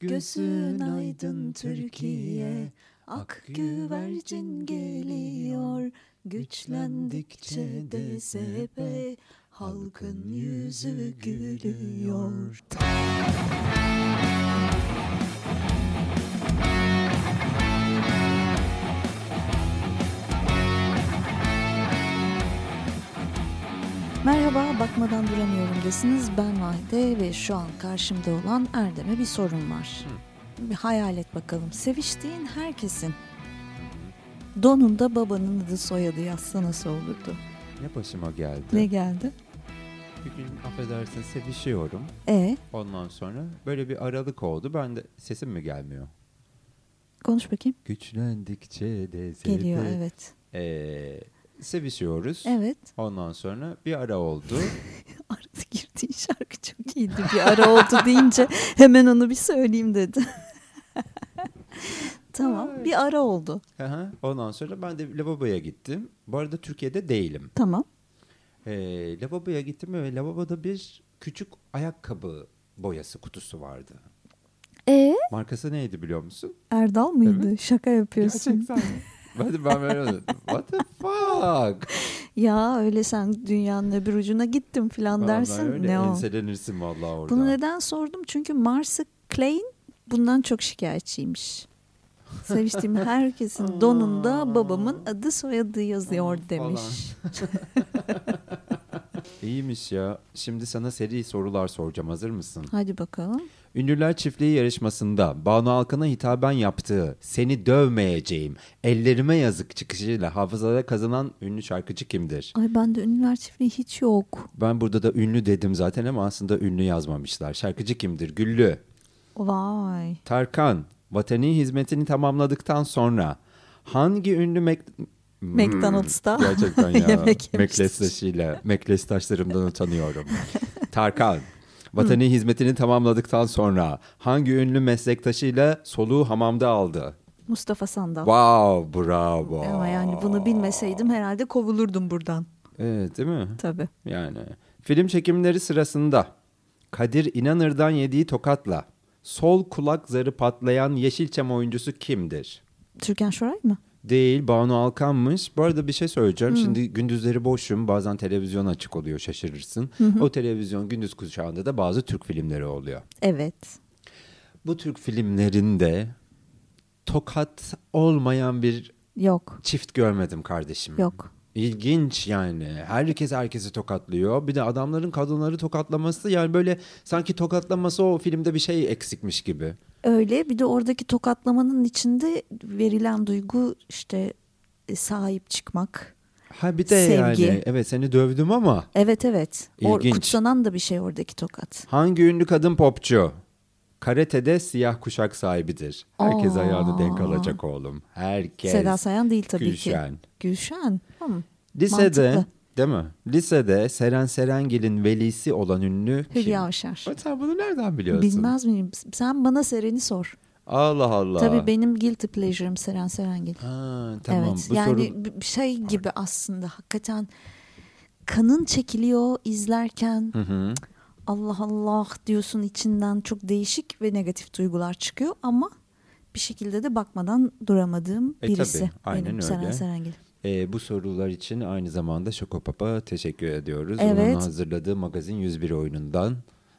Gözün aydın Türkiye, ak güvercin geliyor. Güçlendikçe DSP, halkın yüzü gülüyor. Bakmadan duramıyorum desiniz. Ben Vahide ve şu an karşımda olan Erdem'e bir sorun var. Bir hayal et bakalım. Seviştiğin herkesin donunda babanın adı soyadı yazsa nasıl olurdu? Ne başıma geldi? Ne geldi? Bir gün affedersin sevişiyorum. E Ondan sonra böyle bir aralık oldu. Ben de sesim mi gelmiyor? konuş bakayım. Güçlendikçe de Geliyor evet. Ee, sevişiyoruz. Evet. Ondan sonra bir ara oldu. Arada girdiğin şarkı çok iyiydi. Bir ara oldu deyince hemen onu bir söyleyeyim dedi. tamam. Bir ara oldu. Hı. Ondan sonra ben de lavaboya gittim. Bu arada Türkiye'de değilim. Tamam. Ee, lavaboya gittim ve lavaboda bir küçük ayakkabı boyası kutusu vardı. E Markası neydi biliyor musun? Erdal mıydı? Şaka yapıyorsun. Gerçekten. Ben de ben böyle dedim. What the fuck? Ya öyle sen dünyanın öbür ucuna gittim filan Vallahi dersin. öyle Ne o? enselenirsin vallahi orada. Bunu neden sordum? Çünkü Marcy Klein bundan çok şikayetçiymiş. Seviştiğim herkesin donunda babamın adı soyadı yazıyor demiş. İyiymiş ya. Şimdi sana seri sorular soracağım. Hazır mısın? Hadi bakalım. Ünlüler Çiftliği yarışmasında Banu Alkan'a hitaben yaptığı Seni Dövmeyeceğim, Ellerime Yazık çıkışıyla hafızada kazanan ünlü şarkıcı kimdir? Ay bende ünlüler çiftliği hiç yok. Ben burada da ünlü dedim zaten ama aslında ünlü yazmamışlar. Şarkıcı kimdir? Güllü, Vay. Tarkan, vatani hizmetini tamamladıktan sonra hangi ünlü McDonald's'ta Gerçekten ya. yemek yemiştir. Meklestaşıyla, meklestaşlarımdan utanıyorum. Tarkan, vatani hizmetini tamamladıktan sonra hangi ünlü meslektaşıyla soluğu hamamda aldı? Mustafa Sandal. Wow, bravo. Ama yani bunu bilmeseydim herhalde kovulurdum buradan. Evet değil mi? Tabii. Yani film çekimleri sırasında Kadir İnanır'dan yediği tokatla sol kulak zarı patlayan Yeşilçam oyuncusu kimdir? Türkan Şoray mı? Değil Banu Alkan'mış. Bu arada bir şey söyleyeceğim. Şimdi gündüzleri boşum. Bazen televizyon açık oluyor şaşırırsın. O televizyon gündüz kuşağında da bazı Türk filmleri oluyor. Evet. Bu Türk filmlerinde tokat olmayan bir Yok. çift görmedim kardeşim. Yok. İlginç yani. Herkes herkesi tokatlıyor. Bir de adamların kadınları tokatlaması yani böyle sanki tokatlaması o filmde bir şey eksikmiş gibi. Öyle bir de oradaki tokatlamanın içinde verilen duygu işte e, sahip çıkmak. Ha bir de Sevgi. yani evet seni dövdüm ama Evet evet. İlginç. kutsanan da bir şey oradaki tokat. hangi ünlü kadın popçu? Karatede siyah kuşak sahibidir. Herkes Aa. ayağını denk alacak oğlum. Herkes. Seda Sayan değil tabii ki. Gülşen. Gülşen. Hmm. Lisede Mantıklı. değil mi? Lisede Seren Serengil'in velisi olan ünlü kim? Hülya Avşar. Sen bunu nereden biliyorsun? Bilmez miyim? Sen bana Seren'i sor. Allah Allah. Tabii benim guilty pleasure'ım Seren Serengil. Ha, tamam. evet. Bu yani soru bir şey gibi aslında hakikaten kanın çekiliyor izlerken Hı hı. Allah Allah diyorsun içinden çok değişik ve negatif duygular çıkıyor ama bir şekilde de bakmadan duramadığım E, birisi tabii, aynen benim öyle. Seren Serengil. Ee, bu sorular için aynı zamanda Şokopap'a teşekkür ediyoruz. Evet. Onun hazırladığı magazin 101 oyunundan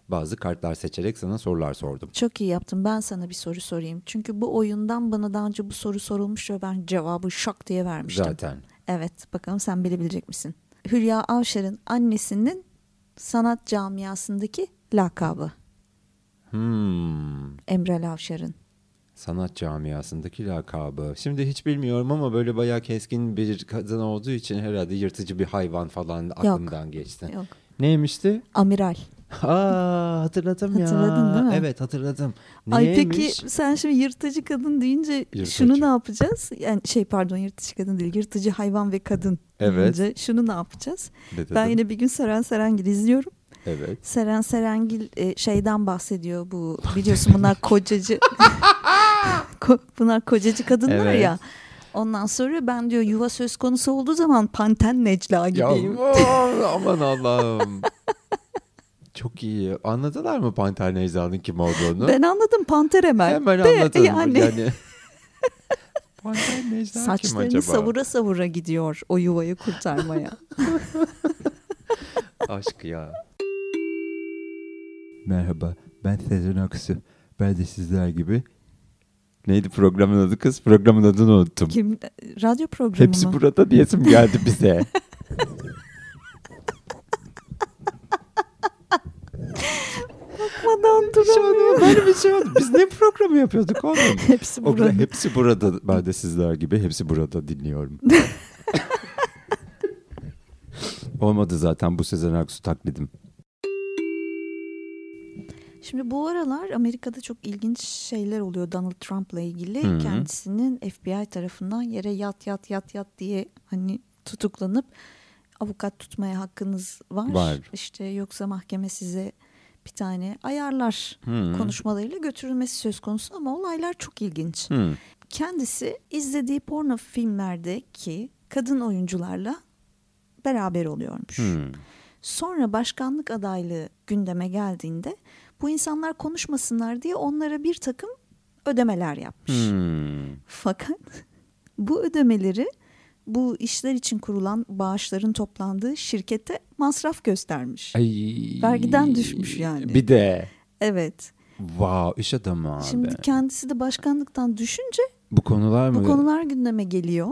bazı kartlar seçerek sana sorular sordum. Çok iyi yaptın. Ben sana bir soru sorayım. Çünkü bu oyundan bana daha önce bu soru sorulmuş ve ben cevabı şak diye vermiştim. Zaten. Evet, bakalım sen bilebilecek misin? Hülya Avşar'ın annesinin sanat camiasındaki lakabı. Hmm. Emre Avşar'ın. Sanat camiasındaki lakabı. Şimdi hiç bilmiyorum ama böyle bayağı keskin bir kadın olduğu için herhalde yırtıcı bir hayvan falan aklımdan geçti. Yok. Neymişti? Amiral. Aa hatırladım ya. Hatırladın değil mi? Evet hatırladım. Ay Neymiş? peki sen şimdi yırtıcı kadın deyince Yırtıcı. şunu ne yapacağız? Yani şey pardon yırtıcı kadın değil yırtıcı hayvan ve kadın Evet. deyince şunu ne yapacağız? Ne? Ben yine bir gün Seren Serengil izliyorum. Evet. Seren Serengil e, şeyden bahsediyor bu biliyorsun bunlar kocacı Ko- bunlar kocacı kadınlar Evet. ya. Ondan sonra ben diyor yuva söz konusu olduğu zaman Panten Necla Ya gibiyim. aman Allah'ım. Çok iyi. Anladılar mı Panter Necla'nın kim olduğunu? Ben anladım Panter Emel. Hemen De, anladım. Yani. Yani. Panter Necla kim Saçlarını acaba? savura savura gidiyor o yuvayı kurtarmaya. Aşk ya. Merhaba, ben Sezen Aksu. Ben de sizler gibi. Neydi programın adı kız? Programın adını unuttum. Kim radyo programı Hepsi mı? burada diyesim geldi bize. An duramıyorum. böyle bir şey oldu. Biz ne programı yapıyorduk oğlum? Hepsi burada. kadar hepsi burada. Ben de sizler gibi hepsi burada dinliyorum. Olmadı zaten bu Sezen Aksu taklidim. Şimdi bu aralar Amerika'da çok ilginç şeyler oluyor Donald Trump'la ilgili. Hı hı. Kendisinin FBI tarafından yere yat yat yat yat diye hani tutuklanıp avukat tutmaya hakkınız var. Var. İşte yoksa mahkeme size bir tane ayarlar Hı. konuşmalarıyla götürülmesi söz konusu ama olaylar çok ilginç. Hı. Kendisi izlediği porno filmlerdeki kadın oyuncularla beraber oluyormuş. Hı. Sonra başkanlık adaylığı gündeme geldiğinde bu insanlar konuşmasınlar diye onlara bir takım ödemeler yapmış. Hı. Fakat bu ödemeleri bu işler için kurulan bağışların toplandığı şirkete masraf göstermiş. Ay. Vergiden düşmüş yani. Bir de. Evet. Wow iş adamı abi. Şimdi kendisi de başkanlıktan düşünce bu konular mı? bu konular gündeme geliyor.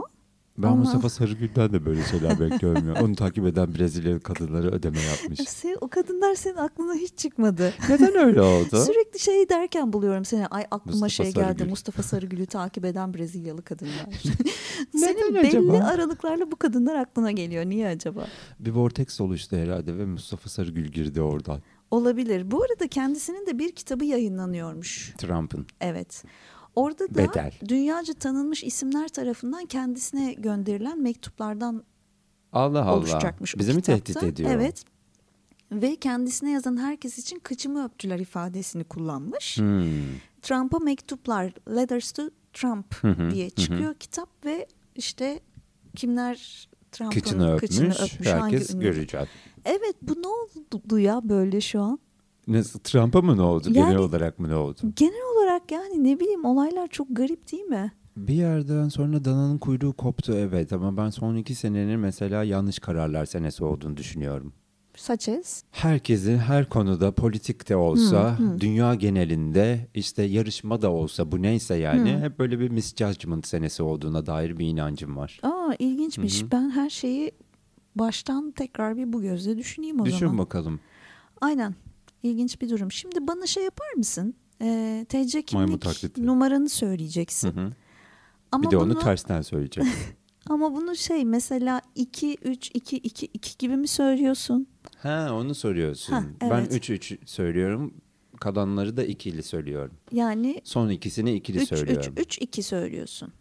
Ben Ama- Mustafa Sarıgül'den de böyle şeyler bekliyorum. Onu takip eden Brezilyalı kadınlara ödeme yapmış. Sen, o kadınlar senin aklına hiç çıkmadı. Neden öyle oldu? Sürekli şey derken buluyorum seni. Ay aklıma Mustafa şey geldi. Sarıgül. Mustafa Sarıgül'ü takip eden Brezilyalı kadınlar. Neden Senin belli acaba? aralıklarla bu kadınlar aklına geliyor. Niye acaba? Bir vortex oluştu herhalde ve Mustafa Sarıgül girdi oradan. Olabilir. Bu arada kendisinin de bir kitabı yayınlanıyormuş. Trump'ın. Evet. Orada da Bedel. dünyaca tanınmış isimler tarafından kendisine gönderilen mektuplardan Allah Allah. oluşacakmış. Bizi mi tehdit ediyor? Evet. Ve kendisine yazan herkes için kıçımı öptüler ifadesini kullanmış. Hmm. Trump'a mektuplar Letters to Trump Hı hı, diye hı çıkıyor kitap ve işte kimler Trump'ın Kıçını öpmüş, kıçını öpmüş hangi herkes ünlü- görecek. Evet bu ne oldu ya böyle şu an? Nasıl, Trump'a mı ne oldu? Yani- Genel olarak mı ne oldu? Genel yani ne bileyim olaylar çok garip değil mi? Bir yerden sonra dananın kuyruğu koptu evet ama ben son iki senenin mesela yanlış kararlar senesi olduğunu düşünüyorum. Such as? Herkesin her konuda politikte olsa, dünya genelinde işte yarışma da olsa bu neyse yani hep böyle bir misjudgment senesi olduğuna dair bir inancım var. Aa ilginçmiş. Ben her şeyi baştan tekrar bir bu gözle düşüneyim o Düşün zaman. bakalım. Aynen. İlginç bir durum. Şimdi bana şey yapar mısın? Ee, TC kimlik numaranı söyleyeceksin. Hı hı. Ama bir de onu bunu, tersten söyleyecek. Ama bunu şey mesela 2 3 2 2 2 gibi mi söylüyorsun? ha onu soruyorsun. Ha, Ben evet. 3 3 söylüyorum. Kalanları da ikili söylüyorum. Yani Son ikisini ikili 3 3 söylüyorum. 3 2 söylüyorsun.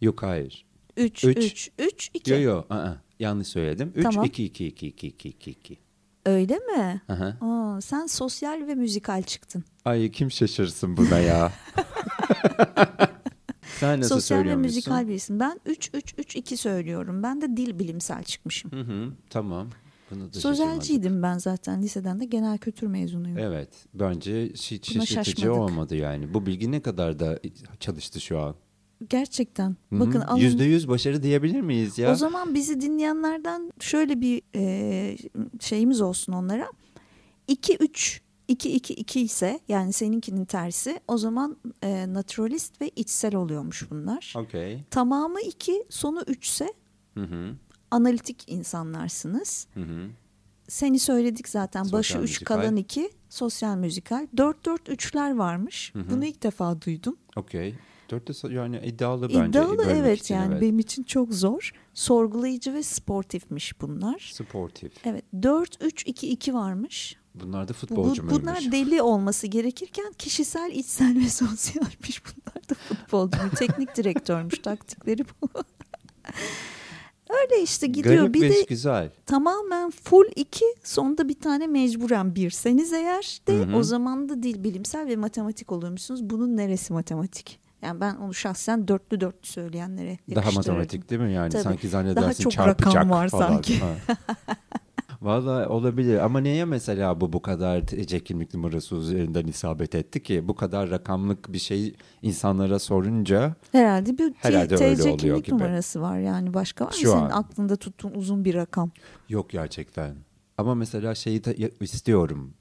Yok hayır. 3 Üç. 3 3 2. Yo yo aa, yanlış söyledim. 3 Tamam. 2 2 2 2 2 2 2. Öyle mi? Aha. Aa, sen sosyal ve müzikal çıktın. Ay kim şaşırsın buna ya. Sen nasıl sosyal ve müzikal birisin. Ben 3 3 3 2 söylüyorum. Ben de dil bilimsel çıkmışım. Hı hı, tamam. Bunu da. Sözelciydim ben zaten liseden de genel kültür mezunuyum. Evet. Bence hiç Buna şaşırtıcı şaşmadık. olmadı yani. Bu bilgi ne kadar da çalıştı şu an. Gerçekten. Hı hı. Bakın alın- Yüzde yüz başarı diyebilir miyiz ya? O zaman bizi dinleyenlerden şöyle bir e, şeyimiz olsun onlara. 2 3 2 2 2 ise yani seninkinin tersi o zaman e, naturalist ve içsel oluyormuş bunlar. Okey. Tamamı 2 sonu 3 ise Hı hı. analitik insanlarsınız. Hı hı. Seni söyledik zaten Sosyal başı 3 müzikal. kalan 2 sosyal müzikal. 4 4 3'ler varmış. Hı hı. Bunu ilk defa duydum. Okey. Sa- yani iddialı bence. İddialı evet yani evet. benim için çok zor. Sorgulayıcı ve sportifmiş bunlar. Sportif. Evet 4-3-2-2 varmış. Bunlar da futbolcu bu, muymuş? bunlar deli olması gerekirken kişisel, içsel ve sosyalmiş. Bunlar da futbolcu. Teknik direktörmüş taktikleri bu. Öyle işte gidiyor. Garip bir de güzel. tamamen full 2 sonunda bir tane mecburen birseniz eğer de Hı hı. o zaman da dil bilimsel ve matematik oluyormuşsunuz. Bunun neresi matematik? Yani ben onu şahsen dörtlü dörtlü söyleyenlere Daha matematik değil mi yani? Tabii. Sanki zannedersin Daha çok çarpacak rakam var falan. sanki. Valla olabilir ama neye mesela bu bu kadar TC kimlik numarası üzerinden isabet etti ki? Bu kadar rakamlık bir şey insanlara sorunca Herhalde bir Herhalde öyle TC oluyor kimlik gibi. numarası var yani başka var mı Şu senin an. aklında tuttuğun uzun bir rakam? yok gerçekten. Ama mesela şeyi istiyorum.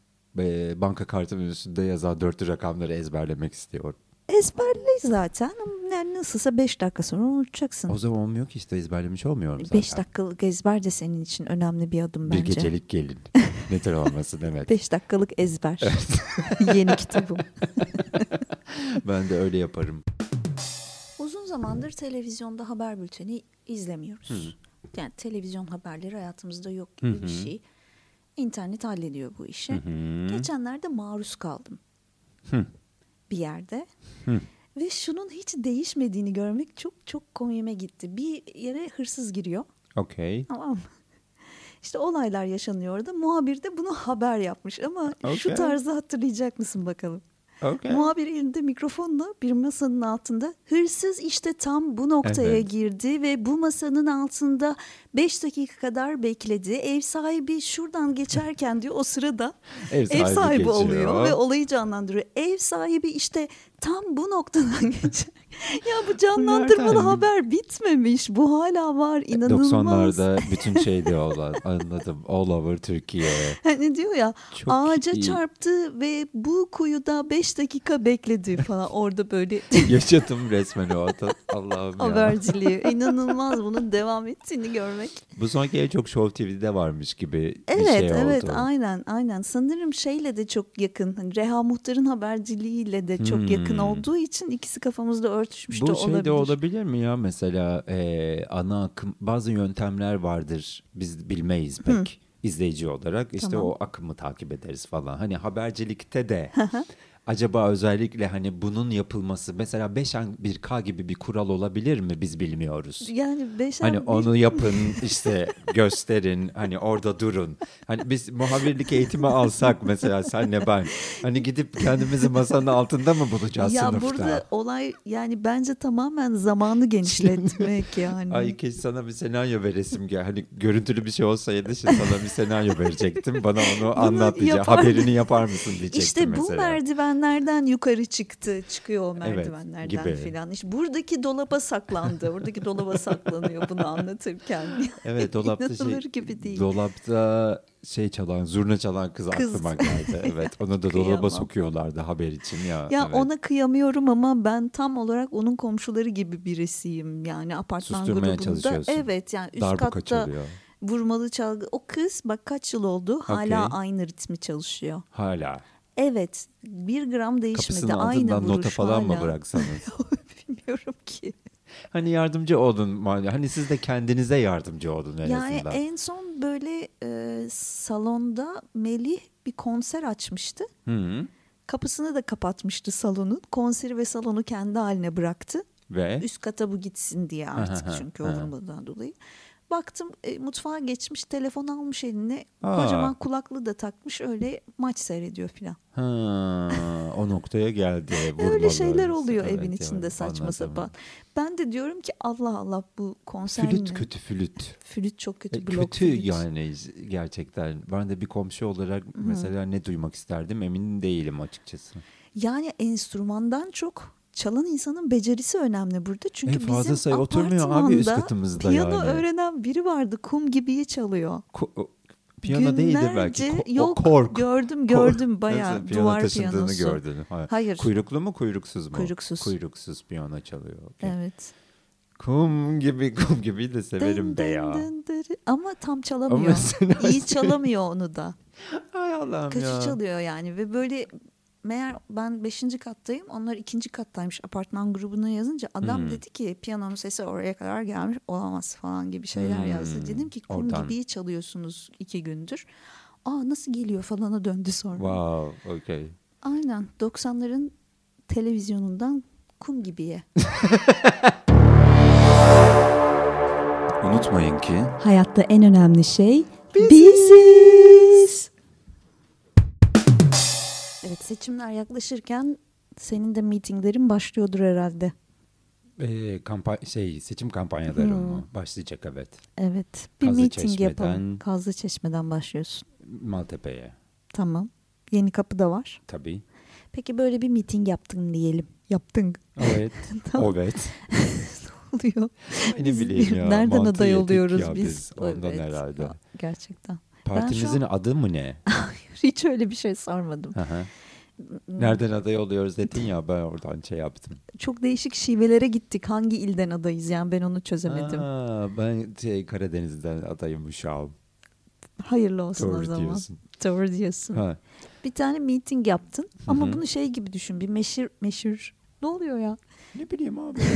Banka kartımın üstünde yazan dörtlü rakamları ezberlemek istiyorum. Ezberle zaten yani nasılsa 5 dakika sonra unutacaksın. O zaman olmuyor ki işte ezberlemiş olmuyorum zaten. 5 dakikalık ezber de senin için önemli bir adım Bir bence. gecelik gelin. Nedir olmasın evet. 5 dakikalık ezber. Yeni kitabım. ben de öyle yaparım. Uzun zamandır televizyonda haber bülteni izlemiyoruz. Yani televizyon haberleri hayatımızda yok gibi bir şey. İnternet hallediyor bu işi. Geçenlerde maruz kaldım. Hı. Bir yerde. Hı. Ve şunun hiç değişmediğini görmek çok çok komiğime gitti. Bir yere hırsız giriyor. Okey. Tamam? İşte olaylar yaşanıyor orada. Muhabir de bunu haber yapmış ama şu Okey. tarzı hatırlayacak mısın bakalım? Okey. Muhabir elinde mikrofonla bir masanın altında hırsız işte tam bu noktaya Evet. girdi ve bu masanın altında 5 dakika kadar bekledi. Ev sahibi şuradan geçerken diyor o sırada Ev ev sahibi sahibi, geçiyor. oluyor ve olayı canlandırıyor. Ev sahibi işte tam bu noktadan geçer. ya bu canlandırmalı haber bitmemiş. Bu hala var. İnanılmaz. 90'larda bütün şeyde olan anladım. All over Türkiye. Hani diyor ya Çok ağaca iyi. çarptı ve bu kuyuda 5 dakika bekledi falan orada böyle Yaşadım resmen o ata. Allah'ım ya. haberciliği. İnanılmaz bunun devam ettiğini görmek. Bu son en çok Show TV'de varmış gibi bir Evet şey evet oldu. aynen aynen. Sanırım şeyle de çok yakın. Hani Reha Muhtar'ın haberciliğiyle de çok Hmm. yakın olduğu için ikisi kafamızda örtüşmüş Bu de şey olabilir. de olabilir mi ya mesela e, ana akım bazı yöntemler vardır biz bilmeyiz pek izleyici olarak işte Tamam. o akımı takip ederiz falan. Hani habercilikte de acaba özellikle hani bunun yapılması mesela 5'en 1K gibi bir kural olabilir mi biz bilmiyoruz. Yani beş Hani bir- onu yapın işte gösterin hani orada durun. Hani biz muhabirlik eğitimi alsak mesela senle ben. Hani gidip kendimizi masanın altında mı bulacağız ya sınıfta? burada olay yani bence tamamen zamanı genişletmek yani. Ay keşke sana bir senaryo veresim gel. Hani görüntülü bir şey olsaydı şimdi sana bir senaryo verecektim. Bana onu anlat yapardı. Haberini yapar mısın diyecektim İşte bu mesela. Merdivenlerden yukarı çıktı. Çıkıyor o Evet, merdivenlerden gibi. filan. İşte buradaki dolaba saklandı. Buradaki dolaba saklanıyor bunu anlatırken. Evet dolapta şey gibi değil. dolapta şey çalan zurna çalan kız, Kız. aklıma geldi. Evet onu da dolaba sokuyorlardı haber için ya. Ya evet. ona kıyamıyorum ama ben tam olarak onun komşuları gibi birisiyim. Yani apartman Susturmaya grubunda. Evet yani üst Darbuka katta çalıyor. vurmalı çalgı. O kız bak kaç yıl oldu hala Okey. aynı ritmi çalışıyor. Hala. Evet bir gram değişmedi. Kapısının aynı altından vuruş nota falan mı hala. bıraksanız? Bilmiyorum ki. hani yardımcı olun. Hani siz de kendinize yardımcı olun en Yani azından. en son böyle e, salonda Melih bir konser açmıştı. Hı. Kapısını da kapatmıştı salonun. Konseri ve salonu kendi haline bıraktı. Ve Üst kata bu gitsin diye artık Aha, çünkü o aha. vurmadan dolayı. Baktım e, mutfağa geçmiş telefon almış eline Aa. kocaman kulaklığı da takmış öyle maç seyrediyor filan. ha, o noktaya geldi. Öyle şeyler oluyor Evet, evin evet, içinde saçma anladım. sapan. Ben de diyorum ki Allah Allah bu konser Flüt ne? kötü flüt. Flüt çok kötü. E, blok kötü flüt. yani gerçekten. Ben de bir komşu olarak mesela ne duymak isterdim emin değilim açıkçası. Yani enstrümandan çok çalan insanın becerisi önemli burada. Çünkü En fazla bizim sayı oturmuyor abi üst katımızda piyano yani. öğrenen biri vardı. Kum gibiyi çalıyor. O- piyano değildir belki. Günlerce- Ko- yok kork. gördüm Kork. gördüm bayağı Nasıl piyano duvar piyanosu. gördün. Ha. Hayır. Kuyruklu mu kuyruksuz mu? Kuyruksuz. Kuyruksuz piyano çalıyor. okey. Evet. Kum gibi kum gibi de severim Dın be dın ya. dın dırı. Ama tam çalamıyor. Ama İyi çalamıyor onu da. Ay Allah'ım Kaçı ya. çalıyor yani ve böyle meğer ben beşinci kattayım onlar ikinci kattaymış apartman grubuna yazınca adam Hmm. dedi ki piyanonun sesi oraya kadar gelmiş olamaz falan gibi şeyler Hmm, yazdı. Dedim ki kum oradan. gibi çalıyorsunuz iki gündür. Aa nasıl geliyor falana döndü sonra. Wow, okay. Aynen 90'ların televizyonundan kum gibiye. Unutmayın ki Hayatta en önemli şey biziz. Evet seçimler yaklaşırken senin de mitinglerin başlıyordur herhalde. Ee, kampa- şey seçim kampanyaları Hmm. mı? Başlayacak evet. Evet. Bir Kazlı meeting yapalım. Kazlı Çeşme'den başlıyorsun. Maltepe'ye Tamam. Yeni kapı da var. tabii. Peki böyle bir meeting yaptın diyelim. Yaptın. Evet. Tamam. Evet. oluyor. Ne Biz bileyim ya. nereden aday oluyoruz ya biz? Ondan Evet. herhalde. Ya, Gerçekten. Partimizin adı mı ne? Hiç öyle bir şey sormadım. Hı. Nereden aday oluyoruz dedin ya ben oradan şey yaptım. Çok değişik şivelere gittik. Hangi ilden adayız yani ben onu çözemedim. Aa, ben şey, Karadeniz'den adayım an. Hayırlı olsun o Doğru zaman. diyorsun. Doğru diyorsun. Ha. Bir tane meeting yaptın ama Hı hı. bunu şey gibi düşün. Bir meşhur meşhur. Ne oluyor ya? Ne bileyim abi.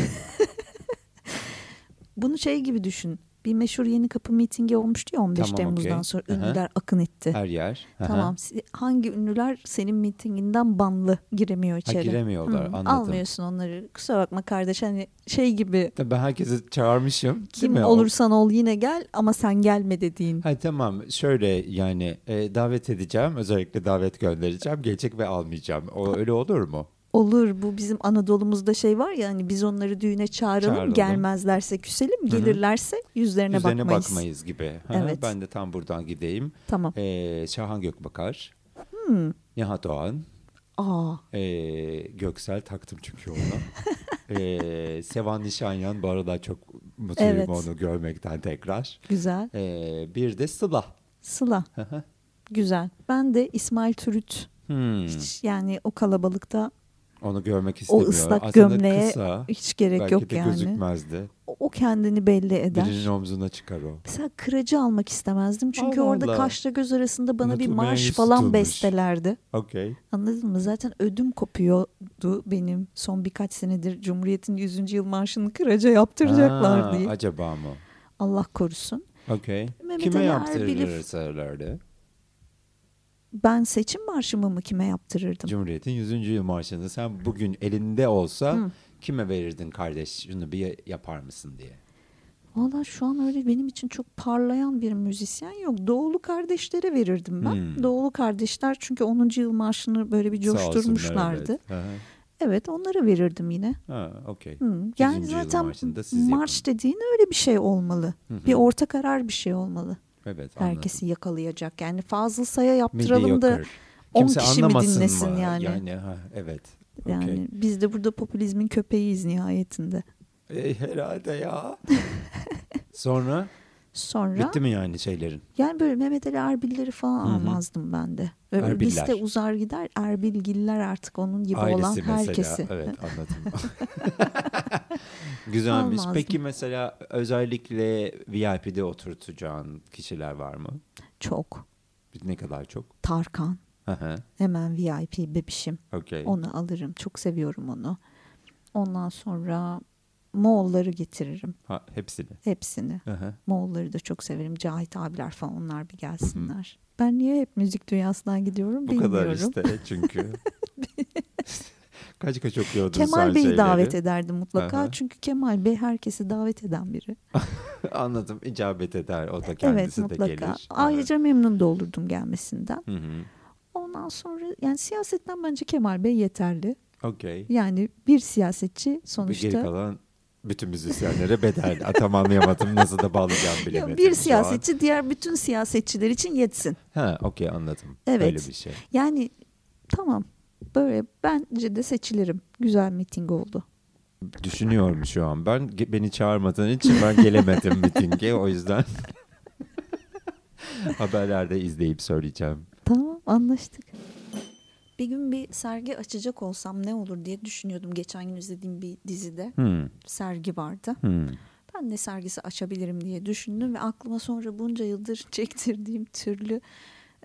Bunu şey gibi düşün. Bir meşhur yeni kapı mitingi olmuştu ya 15 Tamam, Temmuz'dan okey. sonra Aha. ünlüler akın etti. Her yer. Hı. Tamam. Hangi ünlüler senin mitinginden banlı giremiyor Ha, içeri? giremiyorlar Hı, anladım. Almıyorsun onları. Kusura bakma kardeş hani şey gibi Tabii Ben herkesi çağırmışım. kim mi? Olursan ol yine gel ama sen gelme dediğin. Ha tamam şöyle yani e, davet edeceğim özellikle davet göndereceğim gelecek ve almayacağım. O öyle olur mu? Olur bu bizim Anadolu'muzda şey var ya hani biz onları düğüne çağıralım, Çağıralım. gelmezlerse küselim gelirlerse yüzlerine, Üzerine bakmayız. bakmayız gibi. Evet. Ben de tam buradan gideyim. Tamam. E, Şahan Gökbakar, Hmm. Nihat Doğan, Aa e, Göksel taktım çünkü ona. e, Sevan Nişanyan bu arada çok mutluyum Evet. onu görmekten tekrar. güzel. E, bir de Sıla. Sıla güzel. Ben de İsmail Türüt Hmm, hiç yani o kalabalıkta Onu görmek o istemiyorum. ıslak Aslında gömleğe kısa, hiç gerek belki yok de yani. gözükmezdi. O, o kendini belli eder. Birinin omzuna çıkar o. Mesela kıracı almak istemezdim. Çünkü Allah orada Allah. kaşla göz arasında bana bir Unutulmayan marş falan tutulmuş. bestelerdi. Okey. Anladın mı? Zaten ödüm kopuyordu benim son birkaç senedir Cumhuriyet'in 100. yıl marşını kıraca yaptıracaklar Ha, diye. Acaba mı? Allah korusun. Okey. Mehmet Kime sarılarda? Ben seçim marşımı mı kime yaptırırdım? Cumhuriyet'in 100. yıl marşını sen bugün elinde olsa Hı. kime verirdin kardeş şunu bir yapar mısın diye. Valla şu an öyle benim için çok parlayan bir müzisyen yok. Doğulu kardeşlere verirdim ben. Hmm. Doğulu kardeşler çünkü 10. yıl marşını böyle bir olsunlar, coşturmuşlardı. evet. Onlara verirdim yine. Ha, okey. Hı. Yani 100. yıl zaten marş yapın. dediğin öyle bir şey olmalı. Hı hı. Bir orta karar bir şey olmalı. Evet anladım. Herkesi yakalayacak. Yani Fazıl Say'a yaptıralım da Mediocre. 10 Kimse kişi mi dinlesin mı? yani? Yani ha, evet. Yani biz de burada popülizmin köpeğiyiz nihayetinde. E, herhalde ya. Sonra Sonra bitti mi yani şeylerin? yani böyle Mehmet Ali Erbil'leri falan Hı hı. almazdım ben de. Erbiller. liste uzar gider. Erbilgiller artık onun gibi olan Ailesi mesela. herkesi. Evet anladım. Güzelmiş. Peki mesela özellikle VIP'de oturtacağın kişiler var mı? Çok. Ne kadar çok? Tarkan. Hı. Hemen VIP bebişim. Okey. Onu alırım. Çok seviyorum onu. Ondan sonra Moğolları getiririm. Ha, hepsini. Hepsini. Hı. Moğolları da çok severim. Cahit abiler falan onlar bir gelsinler. Ben niye hep müzik dünyasından gidiyorum Bu bilmiyorum. kadar işte çünkü. kaç kaç okuyordun Kemal Bey'i şeyleri? davet ederdim mutlaka. Aha. Çünkü Kemal Bey herkesi davet eden biri. Anladım. icabet eder. O da evet kendisi de mutlaka. gelir. Ayrıca memnun da olurdum gelmesinden. Hı hı. Ondan sonra yani siyasetten bence Kemal Bey yeterli. Okey. Yani bir siyasetçi Bir Geri sonuçta kalan bütün müzisyenlere bedel. Tam anlayamadım. Nasıl da bağlayacağım Ya bilemedim. bir şu an. siyasetçi diğer bütün siyasetçiler için yetsin. Ha okey anladım. Evet. Öyle bir şey. Yani tamam böyle bence de seçilirim. Güzel miting oldu. Düşünüyorum şu an. Ben beni çağırmadığın için ben gelemedim mitinge. O yüzden haberlerde izleyip söyleyeceğim. Tamam anlaştık. Bir gün bir sergi açacak olsam ne olur diye düşünüyordum. Geçen gün izlediğim bir dizide Hmm. sergi vardı. Hmm. Ben ne sergisi açabilirim diye düşündüm ve aklıma sonra bunca yıldır çektirdiğim türlü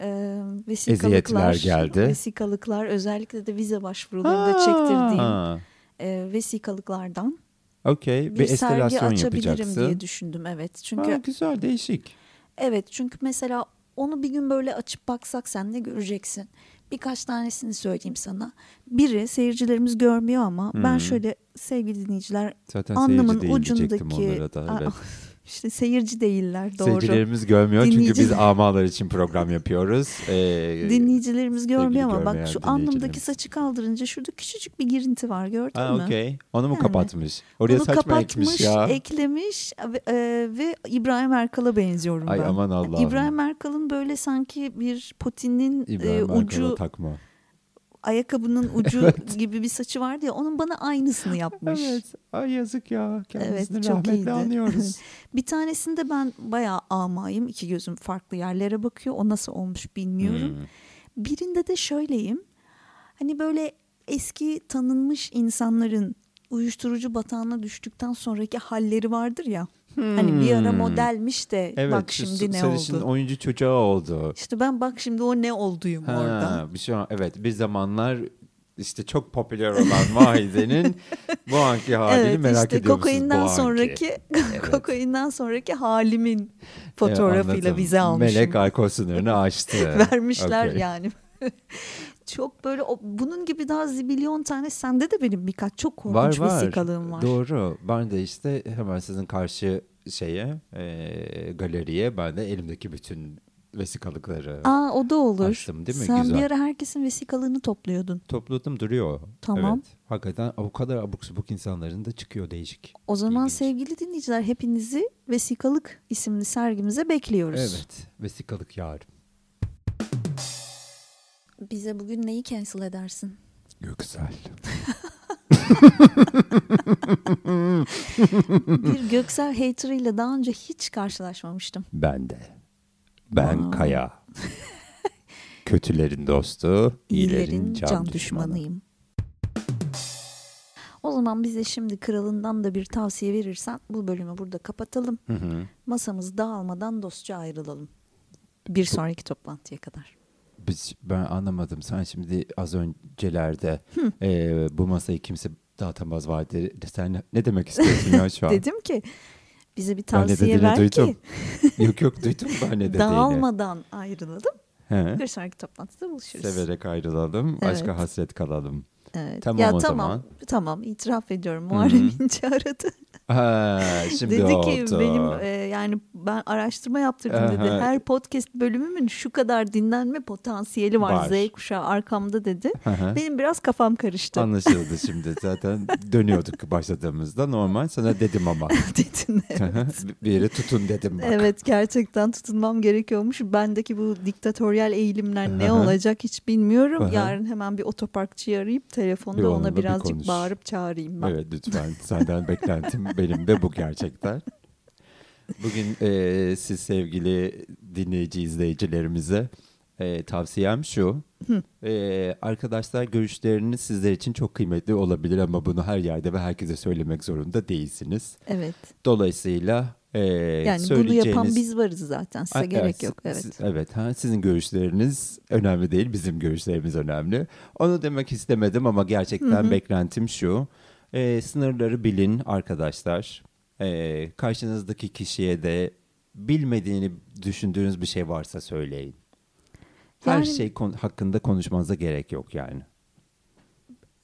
e, vesikalıklar, Eziyetler geldi. vesikalıklar özellikle de vize başvurularında çektirdiğim Ha, e, vesikalıklardan Okey. bir, Bir sergi açabilirim yapacaksın. diye düşündüm evet. Çünkü Ha, güzel değişik. evet çünkü mesela onu bir gün böyle açıp baksak sen ne göreceksin? Birkaç tanesini söyleyeyim sana. Biri seyircilerimiz görmüyor ama ben Hmm. şöyle sevgili dinleyiciler Zaten seyirci diyecektim ucundaki- onlara da. Evet. İşte seyirci değiller doğru. Seyircilerimiz görmüyor çünkü biz amalar için program yapıyoruz. Ee, Dinleyicilerimiz görmüyor ama bak şu alnımdaki saçı kaldırınca şurada küçücük bir girinti var gördün Ha mü? okey. Onu mu Yani. kapatmış? Oraya Bunu saç mı kapatmış, ekmiş ya? eklemiş ve, e, ve İbrahim Erkal'a benziyorum Ay ben. aman Allah'ım. İbrahim Erkal'ın böyle sanki bir potinin e, ucu takma. Ayakkabının ucu Evet. gibi bir saçı vardı ya onun bana aynısını yapmış. Evet. Ay yazık ya. Kendisini Evet, çok rahmetle iyiydi. anıyoruz. Bir tanesinde ben bayağı amayım. iki gözüm farklı yerlere bakıyor. O nasıl olmuş bilmiyorum. Hmm. Birinde de şöyleyim. Hani böyle eski tanınmış insanların uyuşturucu batağına düştükten sonraki halleri vardır ya. Hani bir ara Hmm. modelmiş de Evet, bak şu şimdi ne oldu. oyuncu çocuğu oldu. İşte ben bak şimdi o ne olduyum orada. Ha, bir şey evet bir zamanlar işte çok popüler olan Vahide'nin bu anki halini Evet merak işte ediyor kokainden sonraki kokainden sonraki halimin Evet, fotoğrafıyla anladım. vize almışım. Melek alkol sınırını aştı. Vermişler yani. çok böyle o, bunun gibi daha zibilyon tane sende de benim birkaç çok korkunç Var var. vesikalığım var. Doğru. Ben de işte hemen sizin karşı şeye e, galeriye ben de elimdeki bütün vesikalıkları Aa o da olur. açtım değil mi? Sen Güzel. bir ara herkesin vesikalığını topluyordun. Topladım duruyor. Tamam. Evet. Hakikaten o kadar abuk subuk insanların da çıkıyor değişik. O zaman İlginç. sevgili dinleyiciler hepinizi Vesikalık isimli sergimize bekliyoruz. Evet. Vesikalık yar. Bize bugün neyi cancel edersin? Göksel. bir Göksel haterıyla daha önce hiç karşılaşmamıştım. Ben de. Ben Aa. Kaya. Kötülerin dostu, İyilerin can, düşmanıyım. O zaman bize şimdi kralından da bir tavsiye verirsen bu bölümü burada kapatalım. Hı hı. Masamız dağılmadan dostça ayrılalım. Bir sonraki toplantıya kadar. Biz, ben anlamadım. Sen şimdi az öncelerde e, bu masayı kimse dağıtamaz vardı. Sen ne, demek istiyorsun ya şu an? Dedim ki bize bir Ben tavsiye dediğini ver duydum. ki yok yok duydum ben ne dediğini. dağılmadan ayrılalım. He? Bir sonraki toplantıda buluşuruz. Severek ayrılalım, Evet. aşka hasret kalalım. Evet. Tamam ya o tamam, zaman. Tamam itiraf ediyorum. Muharrem İnce aradı. Ha, şimdi dedi oldu. ki benim e, yani ben araştırma yaptırdım dedi. Aha. Her podcast bölümümün şu kadar dinlenme potansiyeli var. Var. Z kuşağı arkamda dedi. Hı. Benim biraz kafam karıştı. Anlaşıldı şimdi zaten dönüyorduk başladığımızda normal sana dedim ama Dedin. Evet. bir yere tutun dedim bak. evet gerçekten tutunmam gerekiyormuş. Bendeki bu diktatöryel eğilimler ne Aha. olacak hiç bilmiyorum. Aha. Yarın hemen bir otoparkçıyı arayıp telefonda ona bir birazcık konuş. bağırıp çağırayım ben. Evet lütfen senden beklentim benim de bu gerçekten. Bugün e, siz sevgili dinleyici izleyicilerimize e, tavsiyem şu. E, arkadaşlar görüşleriniz sizler için çok kıymetli olabilir ama bunu her yerde ve herkese söylemek zorunda değilsiniz. Evet. Dolayısıyla e, Yani bunu söyleyeceğiniz... yapan biz varız zaten. Size Ay, gerek evet, yok. Evet. siz- evet. Ha, sizin görüşleriniz önemli değil, bizim görüşlerimiz önemli. Onu demek istemedim ama gerçekten beklentim şu. Ee, sınırları bilin arkadaşlar. Ee, karşınızdaki kişiye de bilmediğini düşündüğünüz bir şey varsa söyleyin. Her Yani- şey kon- hakkında konuşmanıza gerek yok yani.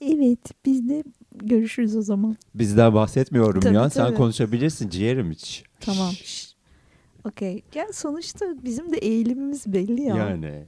Evet. Biz de görüşürüz o zaman. Bizden bahsetmiyorum Tabii, ya. Sen tabii. konuşabilirsin ciğerim hiç. Tamam. Okey. Yani sonuçta bizim de eğilimimiz belli ya. Yani